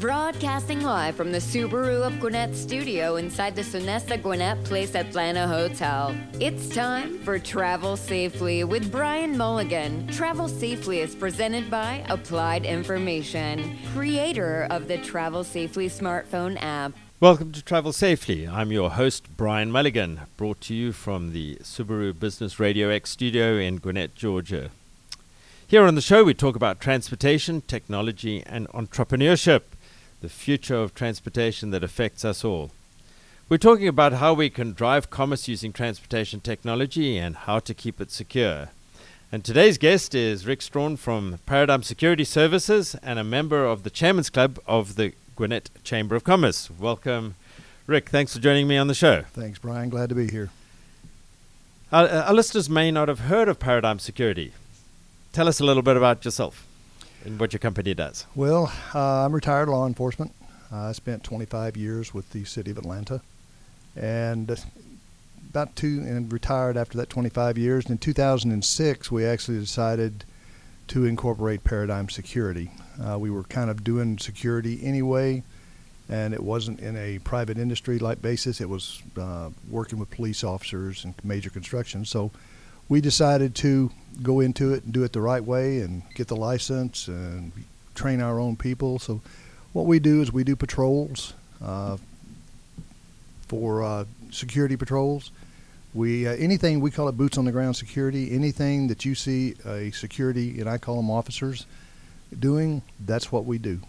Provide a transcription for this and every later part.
Broadcasting live from the Subaru of Gwinnett studio inside the Sonesta Gwinnett Place Atlanta Hotel. It's time for Travel Safely with Brian Mulligan. Travel Safely is presented by Applied Information, creator of the Travel Safely smartphone app. Welcome to Travel Safely. I'm your host, Brian Mulligan, brought to you from the Subaru Business Radio X studio in Gwinnett, Georgia. Here on the show, we talk about transportation, technology, and entrepreneurship, the future of transportation that affects us all. We're talking about how we can drive commerce using transportation technology and how to keep it secure. And today's guest is Rick Strawn from Paradigm Security Services and a member of the Chairman's Club of the Gwinnett Chamber of Commerce. Welcome, Rick. Thanks for joining me on the show. Thanks, Brian. Glad to be here. Our, our listeners may not have heard of Paradigm Security. Tell us a little bit about yourself and what your company does. Well, uh, I'm retired law enforcement. I spent 25 years with the city of Atlanta, and uh, about two and retired after that 25 years. In 2006, we actually decided to incorporate Paradigm Security. Uh, we were kind of doing security anyway, and it wasn't in a private industry like basis. It was uh, working with police officers and major construction. So we decided to go into it and do it the right way and get the license and train our own people. So what we do is we do patrols uh, for uh, security patrols. We uh, anything we call it boots on the ground security. Anything that you see a security and I call them officers doing, that's what we do.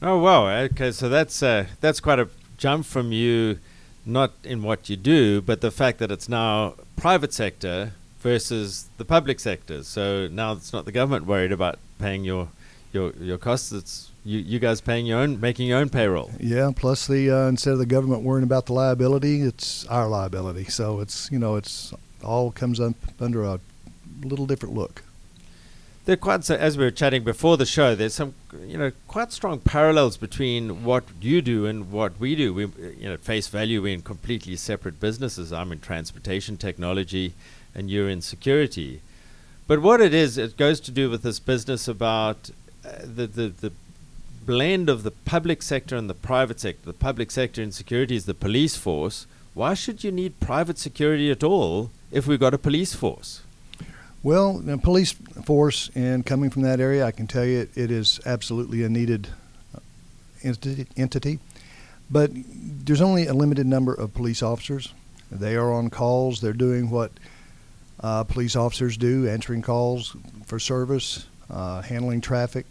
Oh wow! Okay, so that's uh, that's quite a jump from you, not in what you do, but the fact that it's now private sector versus the public sector. So now it's not the government worried about paying your your your costs. It's you you guys paying your own, making your own payroll. Yeah. Plus the uh, instead of the government worrying about the liability, it's our liability. So it's you know it's all comes up under a little different look. There quite so, as we were chatting before the show. There's some you know quite strong parallels between what you do and what we do. We you know face value we're in completely separate businesses. I'm in transportation technology, and you're in security. But what it is, it goes to do with this business about uh, the, the the blend of the public sector and the private sector. The public sector in security is the police force. Why should you need private security at all if we've got a police force? Well, the police force, and coming from that area, I can tell you it, it is absolutely a needed uh, entity, entity. But there's only a limited number of police officers. They are on calls. They're doing what uh, police officers do, answering calls for service, uh, handling traffic.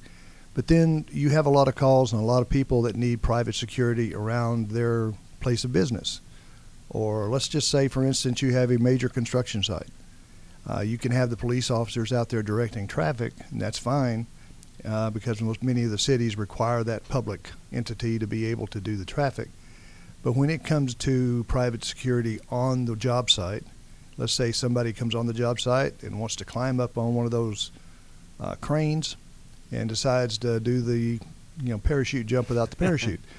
But then you have a lot of calls and a lot of people that need private security around their place of business. Or let's just say, for instance, you have a major construction site uh, you can have the police officers out there directing traffic, and that's fine uh, because most many of the cities require that public entity to be able to do the traffic. But when it comes to private security on the job site, let's say somebody comes on the job site and wants to climb up on one of those uh, cranes and decides to do the you know parachute jump without the parachute.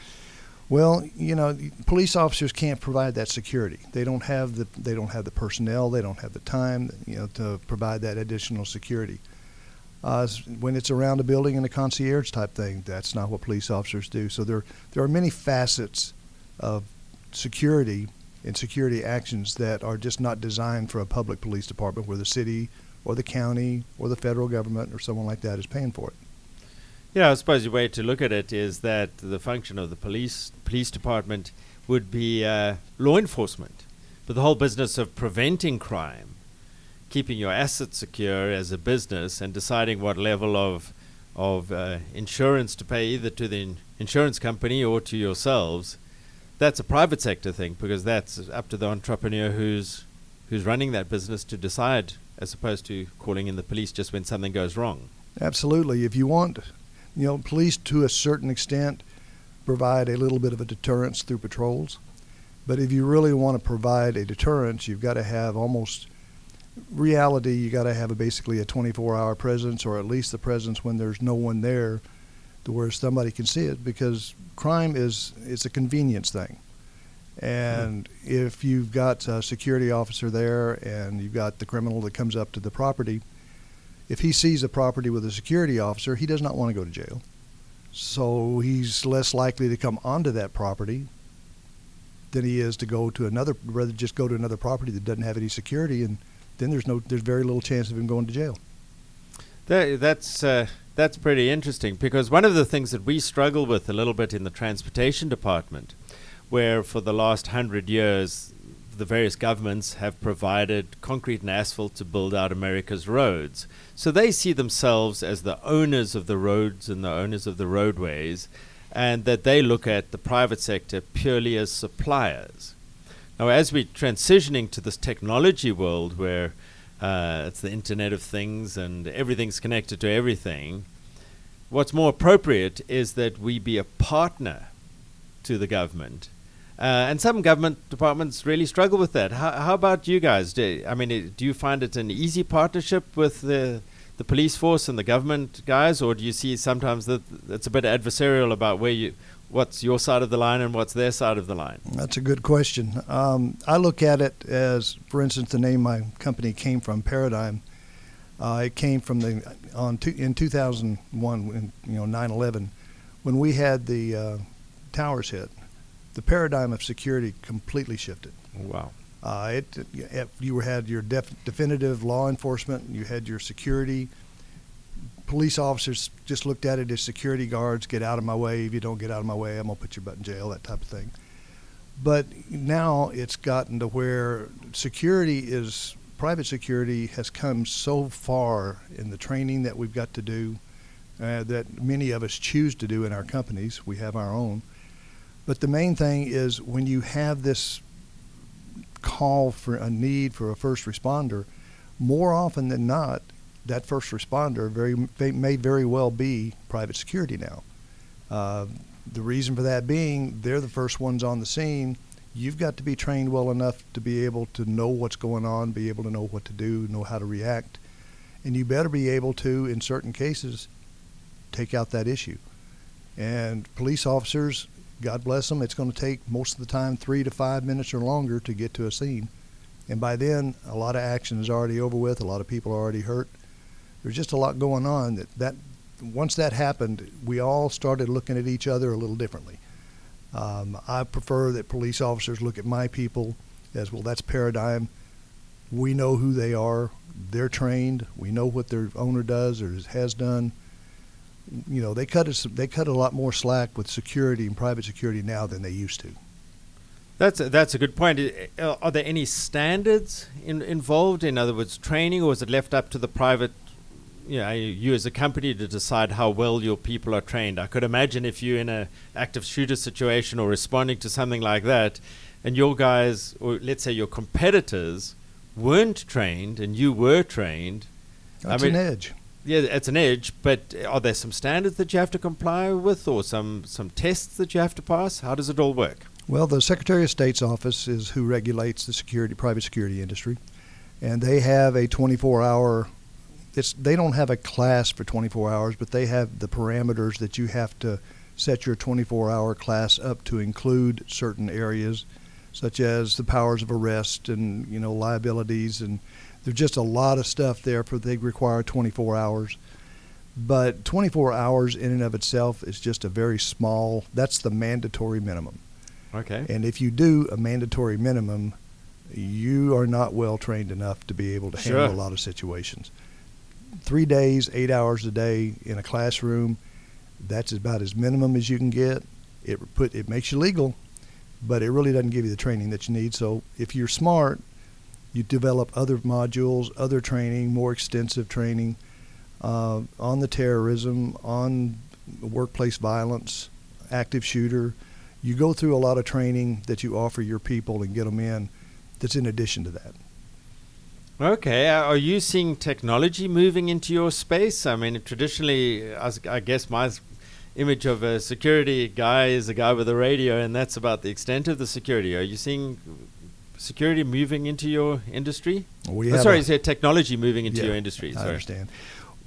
Well, you know, police officers can't provide that security. They don't have the they don't have the personnel. They don't have the time, you know, to provide that additional security. Uh, when it's around a building in a concierge type thing, that's not what police officers do. So there there are many facets of security and security actions that are just not designed for a public police department where the city or the county or the federal government or someone like that is paying for it. Yeah, I suppose the way to look at it is that the function of the police police department would be uh, law enforcement, but the whole business of preventing crime, keeping your assets secure as a business, and deciding what level of of uh, insurance to pay either to the in- insurance company or to yourselves, that's a private sector thing because that's up to the entrepreneur who's who's running that business to decide, as opposed to calling in the police just when something goes wrong. Absolutely. If you want you know, police to a certain extent provide a little bit of a deterrence through patrols. But if you really want to provide a deterrence, you've got to have almost reality. You got to have a, basically a 24-hour presence, or at least the presence when there's no one there, to where somebody can see it. Because crime is it's a convenience thing, and mm-hmm. if you've got a security officer there and you've got the criminal that comes up to the property, if he sees a property with a security officer, he does not want to go to jail. So he's less likely to come onto that property than he is to go to another, rather just go to another property that doesn't have any security, and then there's no, there's very little chance of him going to jail. That, that's uh, that's pretty interesting because one of the things that we struggle with a little bit in the transportation department, where for the last hundred years the various governments have provided concrete and asphalt to build out America's roads. So they see themselves as the owners of the roads and the owners of the roadways, and that they look at the private sector purely as suppliers. Now, as we're transitioning to this technology world where uh, it's the Internet of Things and everything's connected to everything, what's more appropriate is that we be a partner to the government uh, and some government departments really struggle with that. How, how about you guys? Do, I mean, do you find it an easy partnership with the the police force and the government guys, or do you see sometimes that it's a bit adversarial about where you, what's your side of the line and what's their side of the line? That's a good question. Um, I look at it as, for instance, the name my company came from, Paradigm. Uh, it came from the on two, in 2001, when, you know 9/11, when we had the uh, towers hit the paradigm of security completely shifted. Wow. Uh, it, it, you had your def, definitive law enforcement, you had your security. Police officers just looked at it as security guards. Get out of my way. If you don't get out of my way, I'm gonna put your butt in jail. That type of thing. But now it's gotten to where security is private security has come so far in the training that we've got to do uh, that many of us choose to do in our companies. We have our own but the main thing is when you have this call for a need for a first responder, more often than not, that first responder very may very well be private security now. Uh, the reason for that being they're the first ones on the scene. You've got to be trained well enough to be able to know what's going on, be able to know what to do, know how to react, and you better be able to, in certain cases, take out that issue. And police officers God bless them, it's going to take most of the time three to five minutes or longer to get to a scene. And by then, a lot of action is already over with. A lot of people are already hurt. There's just a lot going on. That, that once that happened, we all started looking at each other a little differently. Um, I prefer that police officers look at my people as well. That's paradigm. We know who they are. They're trained. We know what their owner does or has done you know, they cut us, they cut a lot more slack with security and private security now than they used to. That's a, that's a good point. Uh, are there any standards in, involved? In other words, training, or is it left up to the private, you know, you as a company to decide how well your people are trained? I could imagine if you're in a active shooter situation or responding to something like that, and your guys, or let's say your competitors, weren't trained and you were trained. That's I mean, an edge yeah, it's an edge, but uh, are there some standards that you have to comply with or some, some tests that you have to pass? How does it all work? Well, the Secretary of State's office is who regulates the security, private security industry, and they have a 24-hour. It's they don't have a class for 24 hours, but they have the parameters that you have to set your 24-hour class up to include certain areas, such as the powers of arrest and you know liabilities and there's just a lot of stuff there for they require 24 hours. But 24 hours in and of itself is just a very small. That's the mandatory minimum. Okay. And if you do a mandatory minimum, you are not well trained enough to be able to sure. handle a lot of situations. Three days, eight hours a day in a classroom, that's about as minimum as you can get. It put it makes you legal, but it really doesn't give you the training that you need. So if you're smart you develop other modules, other training, more extensive training uh, on the terrorism, on workplace violence, active shooter. You go through a lot of training that you offer your people and get them in that's in addition to that. Okay, uh, are you seeing technology moving into your space? I mean, traditionally, I guess my image of a security guy is a guy with a radio, and that's about the extent of the security. Are you seeing security moving into your industry? We oh, sorry, is there technology moving into yeah, your industry? Sorry. I understand.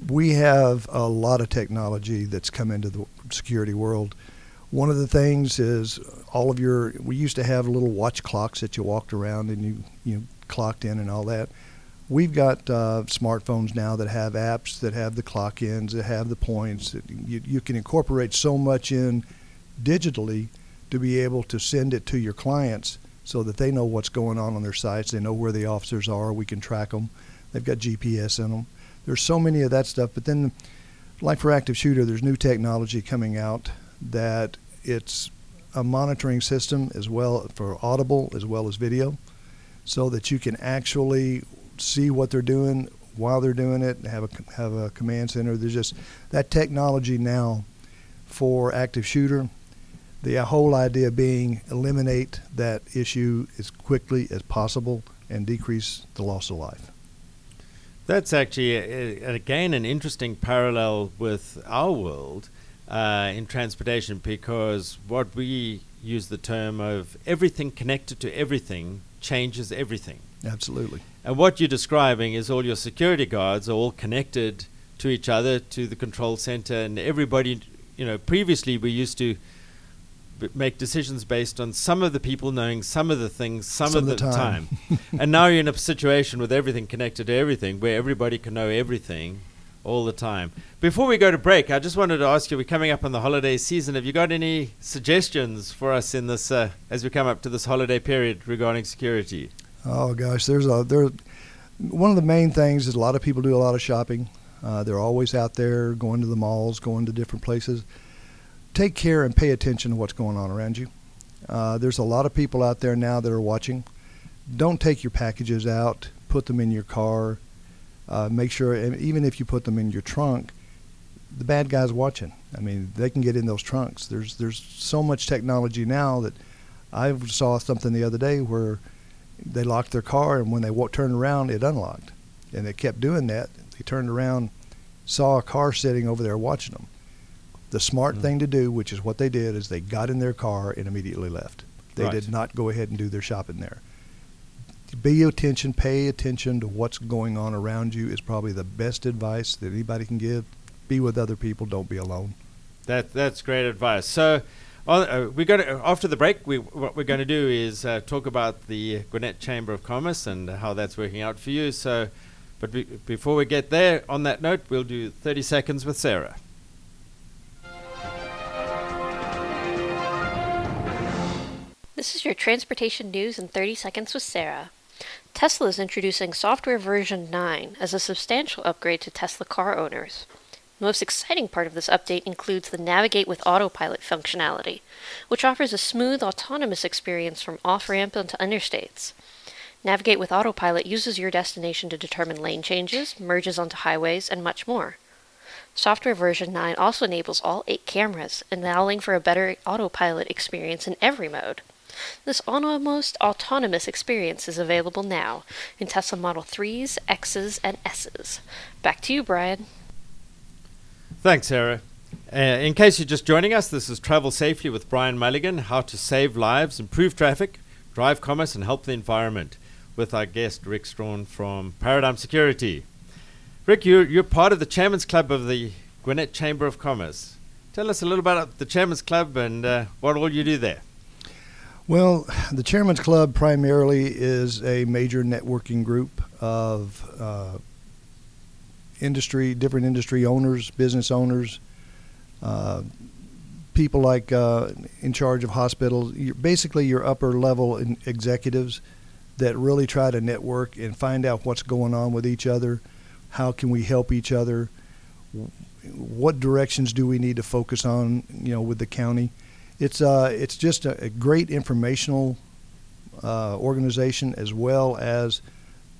We have a lot of technology that's come into the security world. One of the things is all of your. We used to have little watch clocks that you walked around and you you clocked in and all that. we've got uh, smartphones now that have apps that have the clock ins, that have the points. That you, you can incorporate so much in digitally to be able to send it to your clients so that they know what's going on on their sites. They know where the officers are. We can track them. They've got GPS in them. There's so many of that stuff. But then, like for active shooter, there's new technology coming out that it's a monitoring system as well for audible as well as video so that you can actually see what they're doing while they're doing it and have a have a command center there's just that technology now for active shooter the whole idea being eliminate that issue as quickly as possible and decrease the loss of life that's actually a, a, again an interesting parallel with our world uh, in transportation because what we use the term of everything connected to everything changes everything. Absolutely. And what you're describing is all your security guards are all connected to each other, to the control center, and everybody, you know, previously we used to b- make decisions based on some of the people knowing some of the things some, some of the, the time. time. and now you're in a situation with everything connected to everything where everybody can know everything all the time. Before we go to break, I just wanted to ask you: We're coming up on the holiday season. Have you got any suggestions for us in this uh, as we come up to this holiday period regarding security? Oh gosh, there's a there. One of the main things is a lot of people do a lot of shopping. Uh, they're always out there going to the malls, going to different places. Take care and pay attention to what's going on around you. Uh, there's a lot of people out there now that are watching. Don't take your packages out. Put them in your car uh, make sure, even if you put them in your trunk, the bad guys watching. I mean, they can get in those trunks. There's there's so much technology now that I saw something the other day where they locked their car and when they w- turned around, it unlocked, and they kept doing that. They turned around, saw a car sitting over there watching them. The smart mm. thing to do, which is what they did, is they got in their car and immediately left. They right. did not go ahead and do their shopping there be attention, pay attention to what's going on around you is probably the best advice that anybody can give. Be with other people, don't be alone. That that's great advice. So, uh, we're going to after the break. We what we're going to do is uh, talk about the Gwinnett Chamber of Commerce and how that's working out for you. So, but be, before we get there, on that note, we'll do 30 seconds with Sarah. This is your transportation news in 30 seconds with Sarah. Tesla is introducing software version 9 as a substantial upgrade to Tesla car owners. The most exciting part of this update includes the Navigate with Autopilot functionality, which offers a smooth, autonomous experience from off ramp into interstates. Navigate with Autopilot uses your destination to determine lane changes, merges onto highways, and much more. Software version 9 also enables all 8 cameras, allowing for a better autopilot experience in every mode. This almost autonomous experience is available now in Tesla Model 3s, Xs, and Ss. Back to you, Brian. Thanks, Sarah. Uh, in case you're just joining us, this is Travel Safely with Brian Mulligan How to Save Lives, Improve Traffic, Drive Commerce, and Help the Environment with our guest, Rick Strawn from Paradigm Security. Rick, you're, you're part of the Chairman's Club of the Gwinnett Chamber of Commerce. Tell us a little about the Chairman's Club and uh, what all you do there. Well, the Chairman's Club primarily is a major networking group of uh, industry, different industry owners, business owners, uh, people like uh, in charge of hospitals. Basically, your upper level executives that really try to network and find out what's going on with each other. How can we help each other? What directions do we need to focus on? You know, with the county it's uh, it's just a, a great informational uh, organization as well as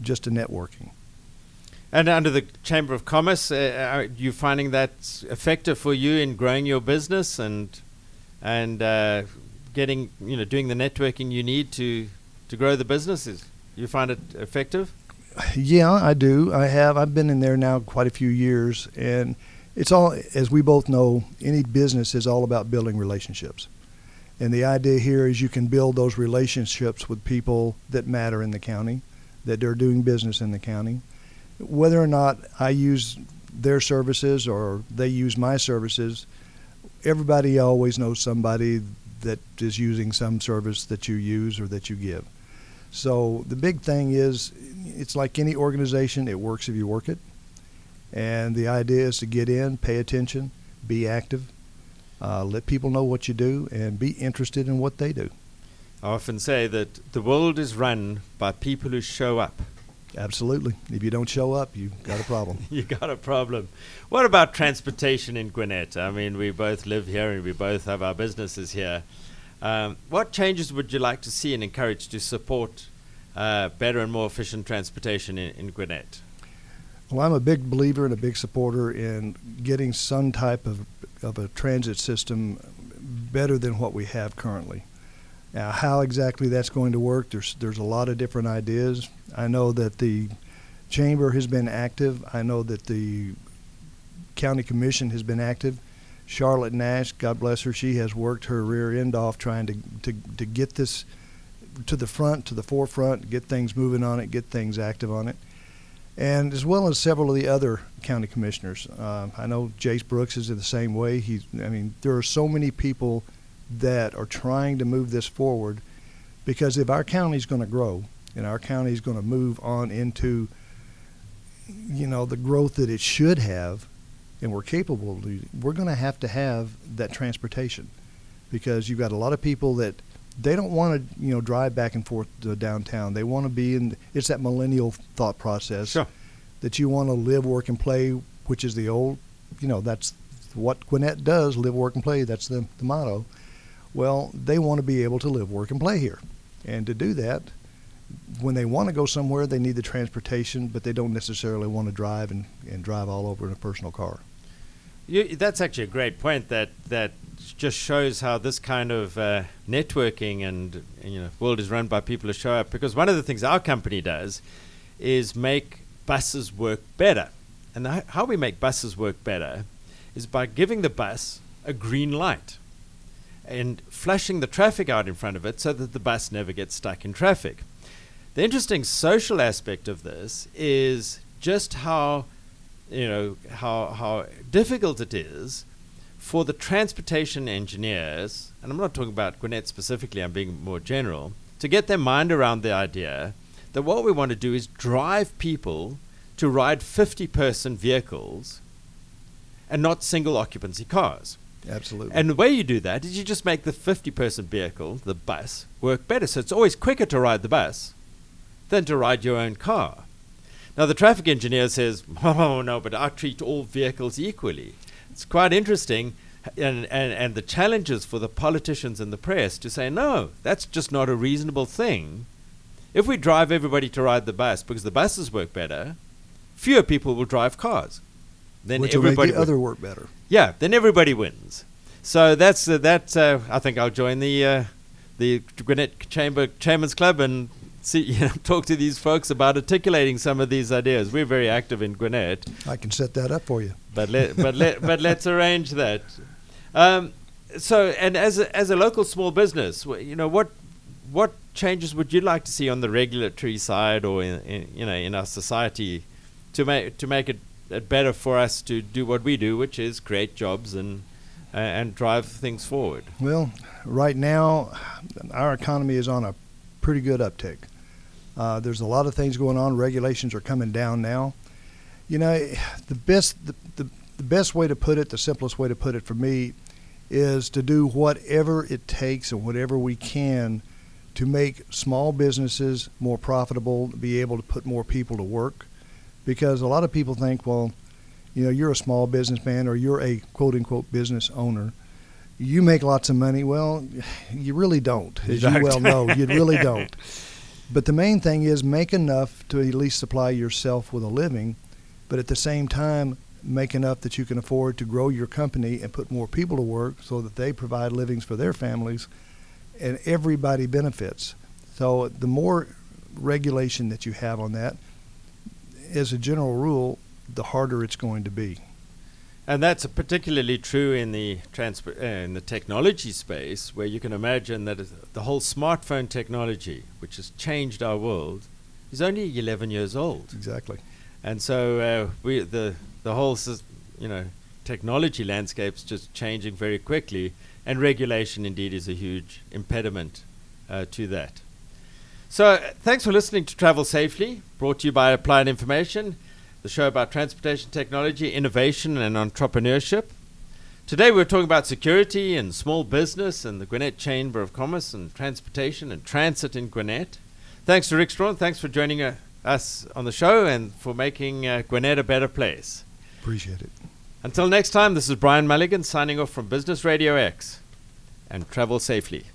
just a networking. And under the Chamber of Commerce, uh, are you finding that effective for you in growing your business and and uh, getting you know doing the networking you need to to grow the businesses? You find it effective? Yeah, I do. I have. I've been in there now quite a few years, and it's all, as we both know, any business is all about building relationships. And the idea here is you can build those relationships with people that matter in the county, that they're doing business in the county. Whether or not I use their services or they use my services, everybody always knows somebody that is using some service that you use or that you give. So the big thing is, it's like any organization. It works if you work it, and the idea is to get in, pay attention, be active, uh, let people know what you do, and be interested in what they do. I often say that the world is run by people who show up. Absolutely. If you don't show up, you've got a problem. you got a problem. What about transportation in Gwinnett? I mean, we both live here and we both have our businesses here. Um, what changes would you like to see and encourage to support uh, better and more efficient transportation in, in Gwinnett? Well, I'm a big believer and a big supporter in getting some type of, of a transit system better than what we have currently. Now, how exactly that's going to work, there's, there's a lot of different ideas. I know that the chamber has been active. I know that the county commission has been active. Charlotte Nash, God bless her, she has worked her rear end off trying to, to, to get this to the front, to the forefront, get things moving on it, get things active on it. And as well as several of the other county commissioners. Uh, I know Jace Brooks is in the same way. He's, I mean, there are so many people that are trying to move this forward because if our county is going to grow and our county is going to move on into, you know, the growth that it should have, and we're capable of, we're going to have to have that transportation because you've got a lot of people that they don't want to you know drive back and forth to downtown. They want to be in. It's that millennial thought process sure. that you want to live, work, and play, which is the old. You know that's what Gwinnett does: live, work, and play. That's the, the motto. Well, they want to be able to live, work, and play here, and to do that, when they want to go somewhere, they need the transportation, but they don't necessarily want to drive and, and drive all over in a personal car. You, that's actually a great point. That that just shows how this kind of uh, networking and, you know world is run by people who show up. Because one of the things our company does is make buses work better, and the, how we make buses work better is by giving the bus a green light and flashing the traffic out in front of it so that the bus never gets stuck in traffic. The interesting social aspect of this is just how you know how how difficult it is for the transportation engineers, and I'm not talking about Gwinnett specifically, I'm being more general, to get their mind around the idea that what we want to do is drive people to ride 50 person vehicles and not single occupancy cars. Absolutely. And the way you do that is you just make the 50 person vehicle, the bus, work better. So it's always quicker to ride the bus than to ride your own car. Now, the traffic engineer says, oh, no, but I treat all vehicles equally. It's quite interesting, and, and, and the challenges for the politicians and the press to say, no, that's just not a reasonable thing. If we drive everybody to ride the bus because the buses work better, fewer people will drive cars. Then Which everybody will make the other work better. Yeah, then everybody wins. So that's uh, that. Uh, I think I'll join the uh, the Gwinnett Chamber Chairman's Club and see, you know, talk to these folks about articulating some of these ideas. We're very active in Gwinnett. I can set that up for you. But let, but let, but let's arrange that. Um, so, and as a, as a local small business, you know, what what changes would you like to see on the regulatory side, or in, in you know, in our society, to make to make it, it better for us to do what we do, which is create jobs and uh, and drive things forward? Well, right now, our economy is on a pretty good uptick. Uh, there's a lot of things going on. Regulations are coming down now. You know, the best the, the, the best way to put it, the simplest way to put it for me, is to do whatever it takes and whatever we can to make small businesses more profitable, be able to put more people to work. Because a lot of people think, well, you know, you're a small businessman or you're a quote unquote business owner you make lots of money. Well, you really don't, as you well know. You really don't. But the main thing is make enough to at least supply yourself with a living, but at the same time, make enough that you can afford to grow your company and put more people to work so that they provide livings for their families and everybody benefits. So the more regulation that you have on that, as a general rule, the harder it's going to be. And that's particularly true in the transfer, uh, in the technology space, where you can imagine that the whole smartphone technology, which has changed our world, is only 11 years old. Exactly. And so uh, we the the whole you know technology landscape's just changing very quickly, and regulation indeed is a huge impediment uh, to that. So, uh, thanks for listening to Travel Safely, brought to you by Applied Information, the show about transportation technology, innovation, and entrepreneurship. Today, we're talking about security and small business and the Gwinnett Chamber of Commerce and Transportation and Transit in Gwinnett. Thanks to Rick Strawn. Thanks for joining uh, us on the show and for making uh, Gwinnett a better place. Appreciate it. Until next time, this is Brian Mulligan signing off from Business Radio X and travel safely.